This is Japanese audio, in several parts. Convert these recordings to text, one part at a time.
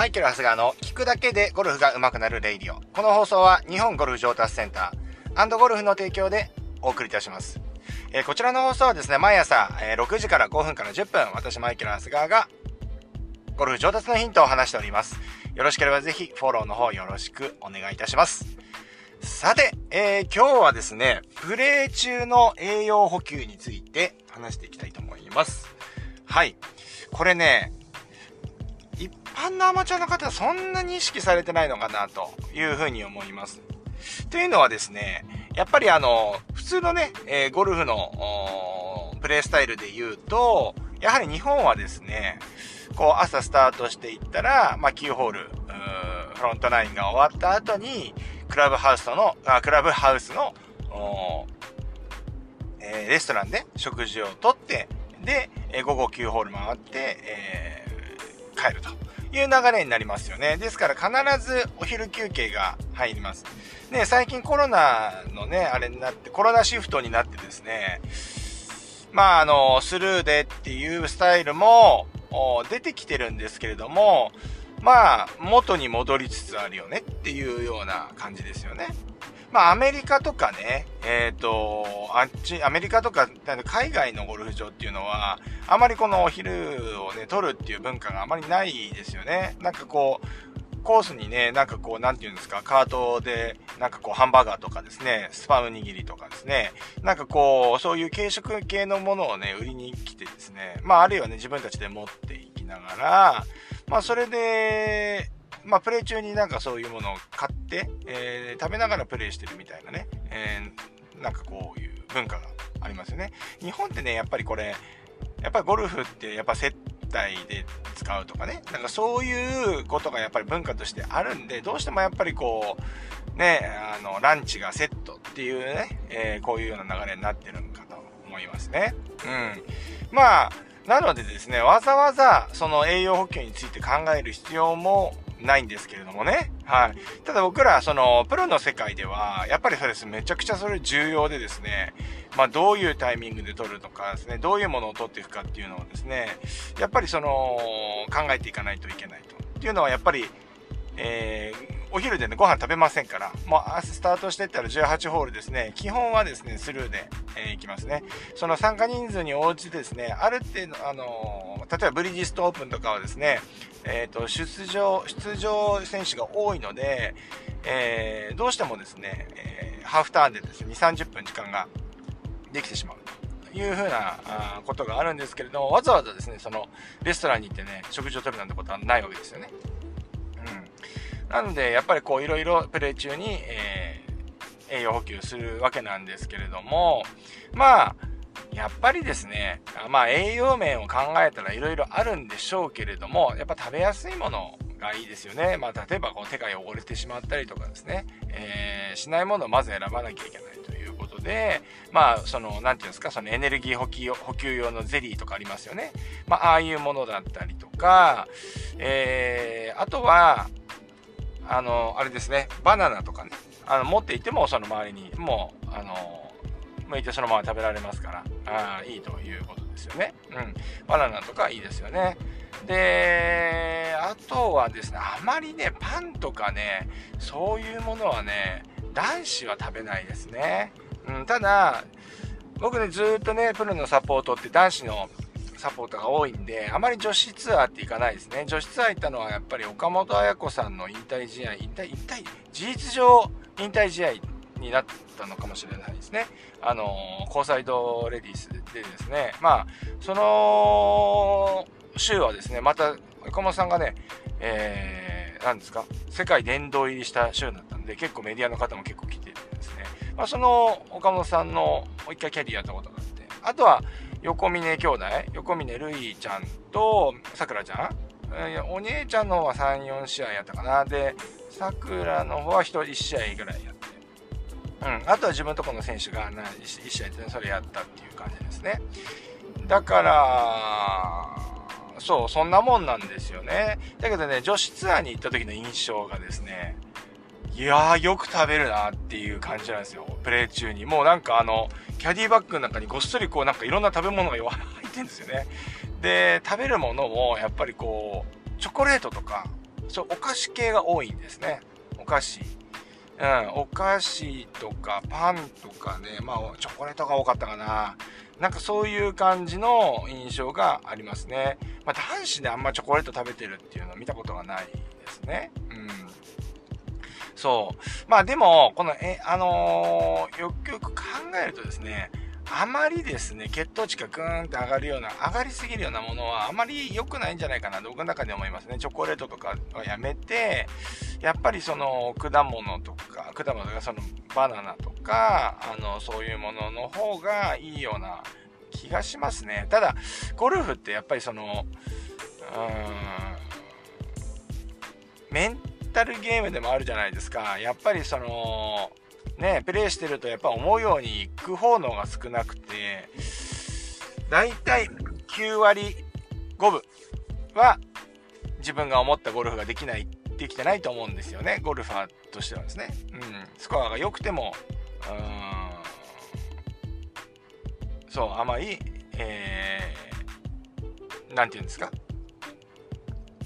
マイケル・ハスガーの聞くだけでゴルフが上手くなるレイディオ。この放送は日本ゴルフ上達センターゴルフの提供でお送りいたします。えー、こちらの放送はですね、毎朝、えー、6時から5分から10分、私マイケル・ハスガーがゴルフ上達のヒントを話しております。よろしければぜひフォローの方よろしくお願いいたします。さて、えー、今日はですね、プレー中の栄養補給について話していきたいと思います。はい。これね、般のアマチュアの方はそんなに意識されてないのかなというふうに思います。というのはですね、やっぱりあの、普通のね、えー、ゴルフの、プレイスタイルで言うと、やはり日本はですね、こう朝スタートしていったら、まあ9ホール、フロントナインが終わった後に、クラブハウスとの、あクラブハウスの、えー、レストランで食事をとって、で、午後9ホール回って、えー、帰るという流れになりますよね。ですから必ずお昼休憩が入ります。ね、最近コロナのね、あれになって、コロナシフトになってですね、まああの、スルーでっていうスタイルも出てきてるんですけれども、まあ、元に戻りつつあるよねっていうような感じですよね。まあ、アメリカとかね、えっ、ー、と、あっち、アメリカとか、海外のゴルフ場っていうのは、あまりこのお昼をね、取るっていう文化があまりないですよね。なんかこう、コースにね、なんかこう、なんていうんですか、カートで、なんかこう、ハンバーガーとかですね、スパム握りとかですね、なんかこう、そういう軽食系のものをね、売りに来てですね、まあ、あるいはね、自分たちで持っていきながら、まあ、それで、まあ、プレイ中になんかそういうものを買って、えー、食べながらプレイしてるみたいなね、えー、なんかこういう文化がありますよね。日本ってね、やっぱりこれ、やっぱりゴルフってやっぱ接待で使うとかね、なんかそういうことがやっぱり文化としてあるんで、どうしてもやっぱりこう、ね、あの、ランチがセットっていうね、えー、こういうような流れになってるのかと思いますね。うん。まあ、なのでですね、わざわざその栄養補給について考える必要もないんですけれどもね。はい。ただ僕ら、その、プロの世界では、やっぱりそうですめちゃくちゃそれ重要でですね、まあ、どういうタイミングで撮るとかですね、どういうものを取っていくかっていうのをですね、やっぱりその、考えていかないといけないと。っていうのは、やっぱり、えー、お昼でね、ご飯食べませんから、もう明日スタートしてったら18ホールですね、基本はですね、スルーで、えー、行きますね。その参加人数に応じてですね、ある程度、あのー、例えばブリヂストオープンとかはですね、えっ、ー、と、出場、出場選手が多いので、えー、どうしてもですね、えー、ハーフターンでですね、2、30分時間ができてしまうというふうなことがあるんですけれども、わざわざですね、その、レストランに行ってね、食事をとるなんてことはないわけですよね。なので、やっぱりこういろいろプレイ中に、えー、栄養補給するわけなんですけれども、まあ、やっぱりですね、まあ栄養面を考えたらいろいろあるんでしょうけれども、やっぱ食べやすいものがいいですよね。まあ例えばこう手が汚れてしまったりとかですね、えー、しないものをまず選ばなきゃいけないということで、まあその、なんていうんですか、そのエネルギー補給補給用のゼリーとかありますよね。まあああいうものだったりとか、えー、あとは、あの、あれですね、バナナとかね、あの持っていても、その周りに、もう、あの、剥いてそのまま食べられますから、あいいということですよね。うん。バナナとかいいですよね。で、あとはですね、あまりね、パンとかね、そういうものはね、男子は食べないですね。うん、ただ、僕ね、ずっとね、プロのサポートって男子のサポートが多いんで、あまり女子ツアーって行かないですね。女子ツアー行ったのはやっぱり岡本綾子さんの引退試合、引退、引退、事実上引退試合になったのかもしれないですね。あの、コーサイドレディースでですね、まあ、その週はですね、また岡本さんがね、えー、何ですか、世界殿堂入りした週だったんで、結構メディアの方も結構来ててですね、まあ、その岡本さんのもう一回キャディやったことがあって、あとは、横峰兄弟、横峰るいちゃんとさくらちゃん、お姉ちゃんの方は3、4試合やったかな。で、さくらの方は1 1試合ぐらいやって。うん。あとは自分とこの選手が1試合でそれやったっていう感じですね。だから、そう、そんなもんなんですよね。だけどね、女子ツアーに行った時の印象がですね、いやー、よく食べるなっていう感じなんですよ。プレイ中に。もうなんかあの、キャディバッグの中にごっそりこうなんかいろんな食べ物が入ってるんですよね。で、食べるものもやっぱりこう、チョコレートとか、そうお菓子系が多いんですねお菓子うん、お菓子とかパンとかね、まあ、チョコレートが多かったかな。なんかそういう感じの印象がありますね。まあ、男子であんまチョコレート食べてるっていうのを見たことがないですね。うん。そう。まあでも、この、え、あのー、よくよく考えるとですね、あまりですね、血糖値がグーンって上がるような、上がりすぎるようなものはあまり良くないんじゃないかなと僕の中で思いますね。チョコレートとかはやめて、やっぱりその果物とか、果物がそのバナナとか、あの、そういうものの方がいいような気がしますね。ただ、ゴルフってやっぱりその、うーん、メンタルゲームでもあるじゃないですか。やっぱりその、ね、プレイしてるとやっぱ思うように行く方のが少なくて、だいたい9割5分は自分が思ったゴルフができないできてないと思うんですよね、ゴルファーとしてはですね。うん、スコアが良くても、うーん、そう、あまり、えー、て言うんですか？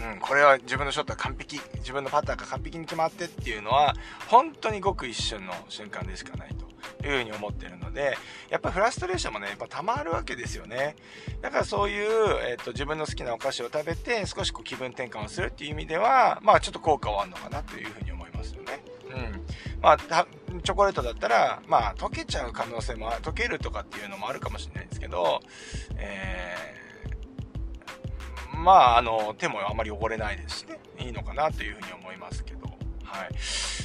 うん、これは自分のショットは完璧、自分のパターが完璧に決まってっていうのは、本当にごく一瞬の瞬間でしかないというふうに思ってるので、やっぱフラストレーションもね、やっぱ溜まるわけですよね。だからそういう、えっ、ー、と、自分の好きなお菓子を食べて、少しこう気分転換をするっていう意味では、まあちょっと効果はあるのかなというふうに思いますよね。うん。まあ、チョコレートだったら、まあ、溶けちゃう可能性も、溶けるとかっていうのもあるかもしれないですけど、えー、まあ、あの、手もあまり汚れないですしね、いいのかなというふうに思いますけど、はい。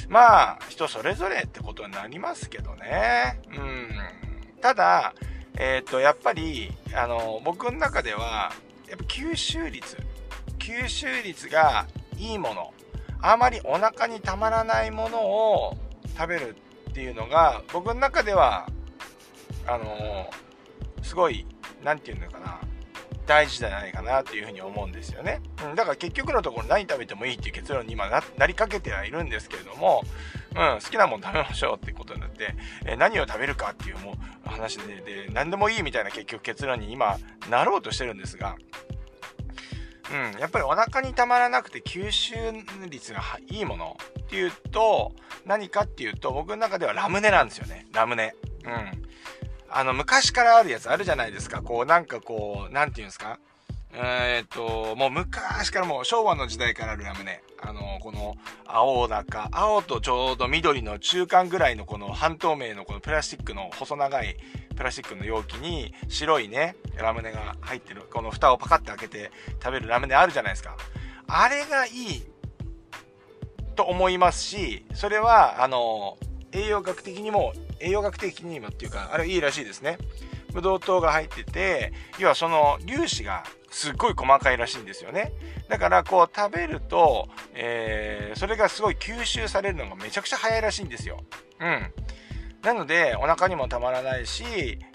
まあ、人それぞれってことになりますけどね。うん。ただ、えっ、と、やっぱり、あの、僕の中では、やっぱ吸収率、吸収率がいいもの、あまりお腹にたまらないものを食べるっていうのが、僕の中では、あのすごい、何て言うのかな、大事じゃないかなっていうふうに思うんですよね。うん、だから結局のところ何食べてもいいっていう結論に今なりかけてはいるんですけれども、うん、好きなもの食べましょうってことになって、え何を食べるかっていうもう話で、で、何でもいいみたいな結局結論に今なろうとしてるんですが、うん、やっぱりお腹にたまらなくて吸収率がいいものっていうと、何かっていうと、僕の中ではラムネなんですよね。ラムネ。うん。あの、昔からあるやつあるじゃないですか。こう、なんかこう、なんていうんですか？えー、っと、もう昔からもう昭和の時代からあるラムネ。あの、この青だか、青とちょうど緑の中間ぐらいのこの半透明のこのプラスチックの細長いプラスチックの容器に白いね、ラムネが入ってる。この蓋をパカッて開けて食べるラムネあるじゃないですか。あれがいいと思いますし、それは、あの、栄養学的にも栄養学的にもっていうか、あれはいいらしいですね。ブドウ糖が入ってて、要はその粒子がすっごい細かいらしいんですよね。だからこう食べると、えー、それがすごい吸収されるのがめちゃくちゃ早いらしいんですよ。うん。なので、お腹にもたまらないし、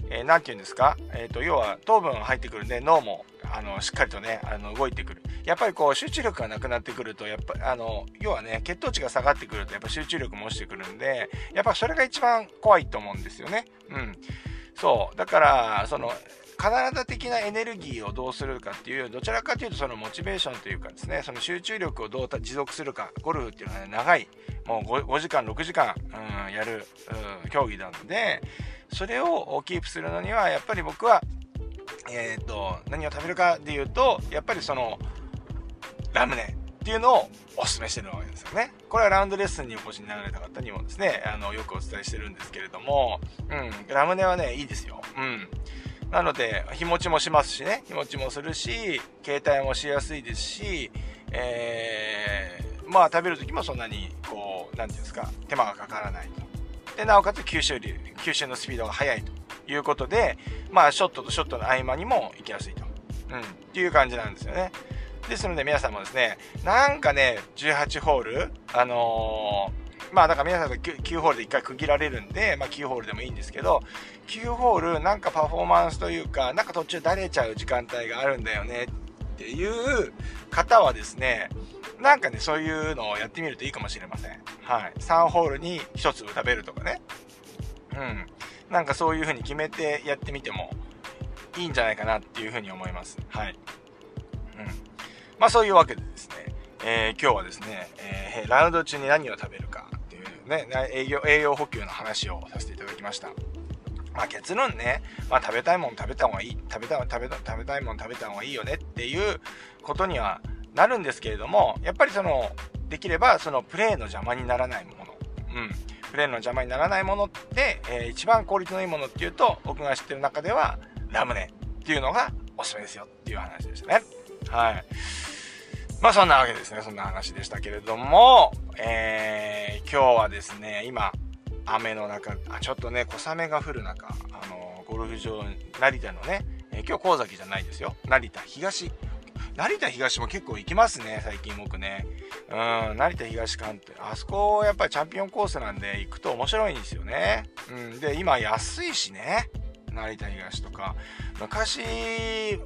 えー、て言うんですか、え、ー、と、要は糖分入ってくるんで脳も、あの、しっかりとね、あの、動いてくる。やっぱりこう、集中力がなくなってくると、やっぱ、あの、要はね、血糖値が下がってくると、やっぱ集中力も落ちてくるんで、やっぱそれが一番怖いと思うんですよね。うん。そう。だから、その、体的なエネルギーをどうするかっていう、どちらかというとそのモチベーションというかですね、その集中力をどう持続するか、ゴルフっていうのはね、長い、もう 5, 5時間、6時間、うん、やる、うん、競技なので、それをキープするのには、やっぱり僕は、えっ、ー、と、何を食べるかで言うと、やっぱりその、ラムネっていうのをお勧めしてるわけですよね。これはラウンドレッスンにお越しになられた方にもですね、あの、よくお伝えしてるんですけれども、うん、ラムネはね、いいですよ。うん。なので、日持ちもしますしね、日持ちもするし、携帯もしやすいですし、えー、まあ食べるときもそんなに、こう、なんていうんですか、手間がかからないと。で、なおかつ吸収量、吸収のスピードが速いということで、まあ、ショットとショットの合間にも行きやすいと。うん、っていう感じなんですよね。ですので皆さんもですね、なんかね、18ホール、あのー、まあだから皆さんが 9, 9ホールで1回区切られるんで、まあ9ホールでもいいんですけど、9ホールなんかパフォーマンスというか、なんか途中だれちゃう時間帯があるんだよねっていう方はですね、なんかね、そういうのをやってみるといいかもしれません。はい。3ホールに1粒食べるとかね。うん。なんかそういう風に決めてやってみてもいいんじゃないかなっていう風に思います。はい。うん。まあそういうわけでですね、えー、今日はですね、えー、ラウンド中に何を食べるかっていうね、営業、栄養補給の話をさせていただきました。まあ結論ね、まあ食べたいもん食べた方がいい、食べた食べた食べたいもん食べた方がいいよねっていうことにはなるんですけれども、やっぱりその、できればそのプレーの邪魔にならないもの、うん、プレーの邪魔にならないもので、えー、一番効率のいいものっていうと、僕が知ってる中ではラムネっていうのがおすすめですよっていう話でしたね。はい。まあそんなわけですね。そんな話でしたけれども、えー、今日はですね、今、雨の中、あちょっとね、小雨が降る中、あの、ゴルフ場、成田のね、えー、今日神崎じゃないですよ。成田東。成田東も結構行きますね、最近僕ね。うん、成田東館って、あそこやっぱりチャンピオンコースなんで行くと面白いんですよね。うん、で、今安いしね。成田東とか。昔、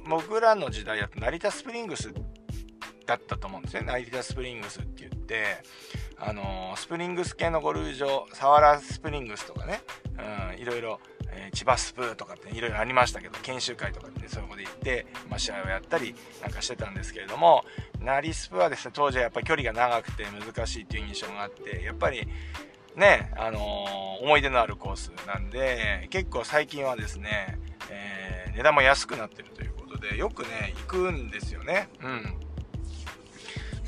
僕らの時代だと成田スプリングスだったと思うんですね。成田スプリングスって言って、あのスプリングス系のゴルフ場、サワラスプリングスとかね、うん、いろいろ、えー、千葉スプーとかっていろいろありましたけど、研修会とかでね、そういうことで行って、まあ、試合をやったりなんかしてたんですけれども、ナリスプはですね、当時はやっぱり距離が長くて難しいっていう印象があって、やっぱりね、あのー、思い出のあるコースなんで、結構最近はですね、えー、値段も安くなってるということで、よくね、行くんですよね。うん。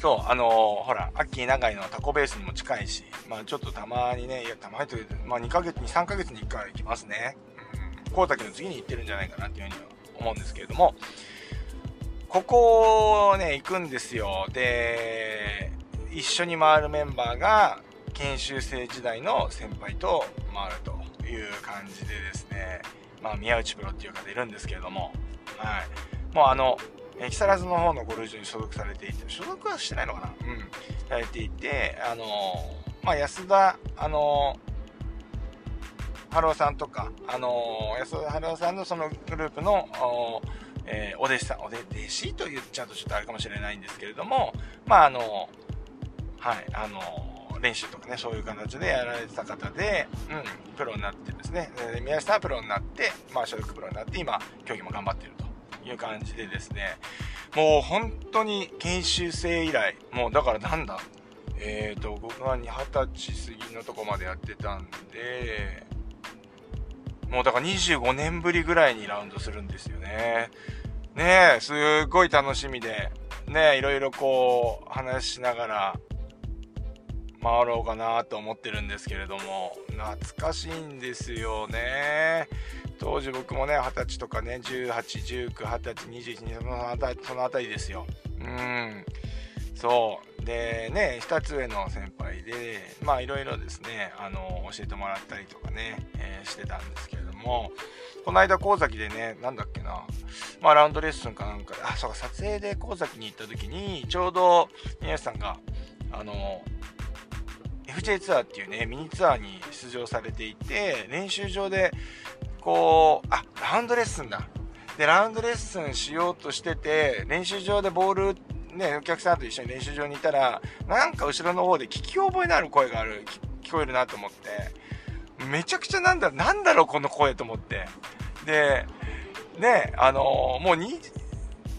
そう、あのー、ほら、アッキー長井のタコベースにも近いし、まあちょっとたまにね、いや、たまにという、まあ2ヶ月に、3ヶ月に1回行きますね。うん。高滝の次に行ってるんじゃないかなっていうふうには思うんですけれども、ここね、行くんですよ。で、一緒に回るメンバーが、研修生時代の先輩と回るという感じでですね、まあ、宮内プロっていう方いるんですけれども、はい。もうあの、木更津の方のゴルフ場に所属されていて、所属はしてないのかな？うん。されていて、あの、まあ、安田、あの、春雄さんとか、あの、安田春雄さんのそのグループの、えー、お弟子さん、お弟子と言っちゃうとちょっとあれかもしれないんですけれども、まあ、あの、はい、あの、練習とかね、そういう形でやられてた方で、うん、プロになってですね、で宮下はプロになって、まあ、所属プロになって、今、競技も頑張っているという感じでですね、もう本当に研修生以来、もうだからなんだ、えーと、僕が二十歳過ぎのとこまでやってたんで、もうだから25年ぶりぐらいにラウンドするんですよね。ねえ、すごい楽しみで、ねえ、いろいろこう話しながら回ろうかなと思ってるんですけれども、懐かしいんですよね。当時僕もね、20歳とかね、18、19、20歳、21、そのあたり、そのあたりですよ。うん。そう。でね、2つ上の先輩で、まあいろいろですね、あの、教えてもらったりとかね、えー、してたんですけれども、この間、神崎でね、なんだっけな、まあラウンドレッスンかなんかで、あ、そうか、撮影で神崎に行った時に、ちょうど宮下さんが、あの、FJ ツアーっていうね、ミニツアーに出場されていて、練習場で、こう、あ、ラウンドレッスンだ。で、ラウンドレッスンしようとしてて、練習場でボールね、お客さんと一緒に練習場にいたら、なんか後ろの方で聞き覚えのある声がある、聞こえるなと思って、めちゃくちゃなんだ、なんだろう、この声と思って。で、ね、あのー、もうに、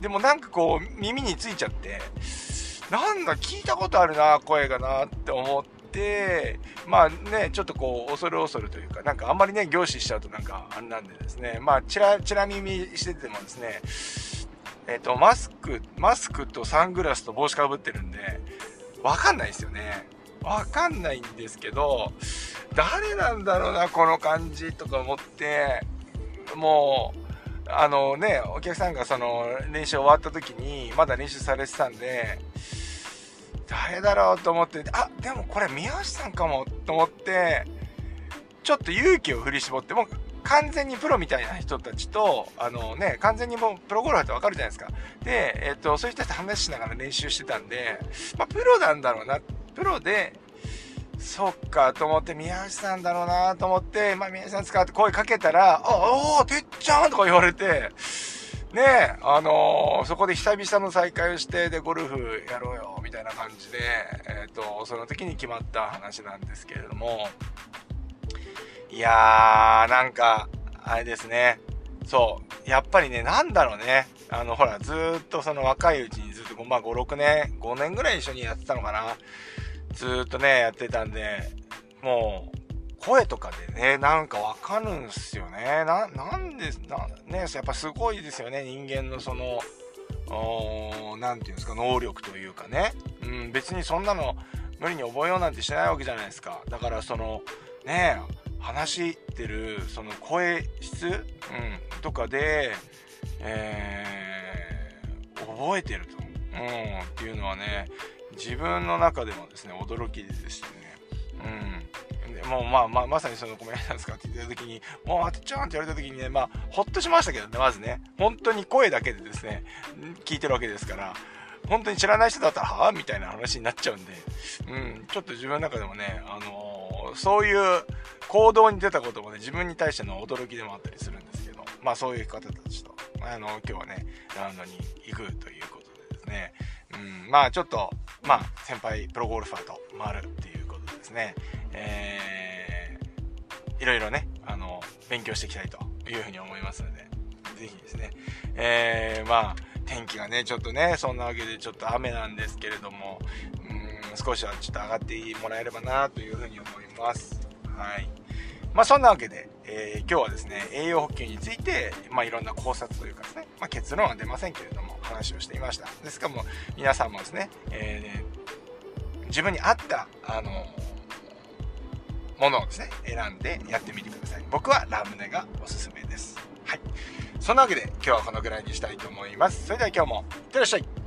でもなんかこう、耳についちゃって、なんだ、聞いたことあるな、声がなって思って、まあね、ちょっとこう、恐る恐るというか、なんかあんまりね、凝視しちゃうとなんか、あれなんでですね、まあ、ちら、ちら耳しててもですね、えっ、ー、と、マスク、マスクとサングラスと帽子かぶってるんで、わかんないですよね。わかんないんですけど、誰なんだろうな、この感じとか思って、もう、あのね、お客さんがその練習終わった時に、まだ練習されてたんで、誰だろうと思って、あ、でもこれ宮内さんかもと思って、ちょっと勇気を振り絞って、もう完全にプロみたいな人たちと、あのね、完全にもうプロゴルファーってわかるじゃないですか。で、えっ、と、そういう人たちと話しながら練習してたんで、まあ、プロなんだろうな。プロで、そっかと思って、宮内さんだろうなと思って、まあ、宮内さん使って声かけたら、あ、おー、てっちゃんとか言われて、ねあのー、そこで久々の再会をして、で、ゴルフやろうよ、みたいな感じで、えっ、ー、と、その時に決まった話なんですけれども、いやー、なんか、あれですね。そう。やっぱりね、なんだろうね。あの、ほら、ずっとその若いうちにずっと、まあ5、6年、5年ぐらい一緒にやってたのかな。ずっとね、やってたんで、もう、声とかでね、なんかわかるんすよね。な、なんで、な、ね、やっぱすごいですよね。人間のその、何て言うんですか、能力というかね。うん、別にそんなの無理に覚えようなんてしてないわけじゃないですか。だからその、ね話してるその声質、うん、とかで、えー、覚えてると、うん、っていうのはね自分の中でもですね驚きでしてね、うん、もうまあまあまさにそのコメントですかって言った時にもう当てちゃんって言われた時にねまあほっとしましたけどねまずね。本当に声だけでですね聞いてるわけですから本当に知らない人だったらはあ？みたいな話になっちゃうんで、うん、ちょっと自分の中でもね、あのー、そういう行動に出たこともね、自分に対しての驚きでもあったりするんですけど、まあそういう方たちと、あの、今日はね、ラウンドに行くということでですね、うん、まあちょっと、まあ先輩プロゴルファーと回るっていうことですね、えー、いろいろね、あの、勉強していきたいというふうに思いますので、ぜひですね、えー、まあ、天気がね、ちょっとね、そんなわけでちょっと雨なんですけれども、うん、少しはちょっと上がってもらえればなというふうに思います。はい。まあそんなわけで、えー、今日はですね、栄養補給について、まあいろんな考察というかですね、まあ結論は出ませんけれども、話をしていました。ですからも皆さんもですね、えー、自分に合った、あのものをですね、選んでやってみてください。僕はラムネがおすすめです。はい。そんなわけで今日はこのぐらいにしたいと思います。それでは今日もいってらっしゃい。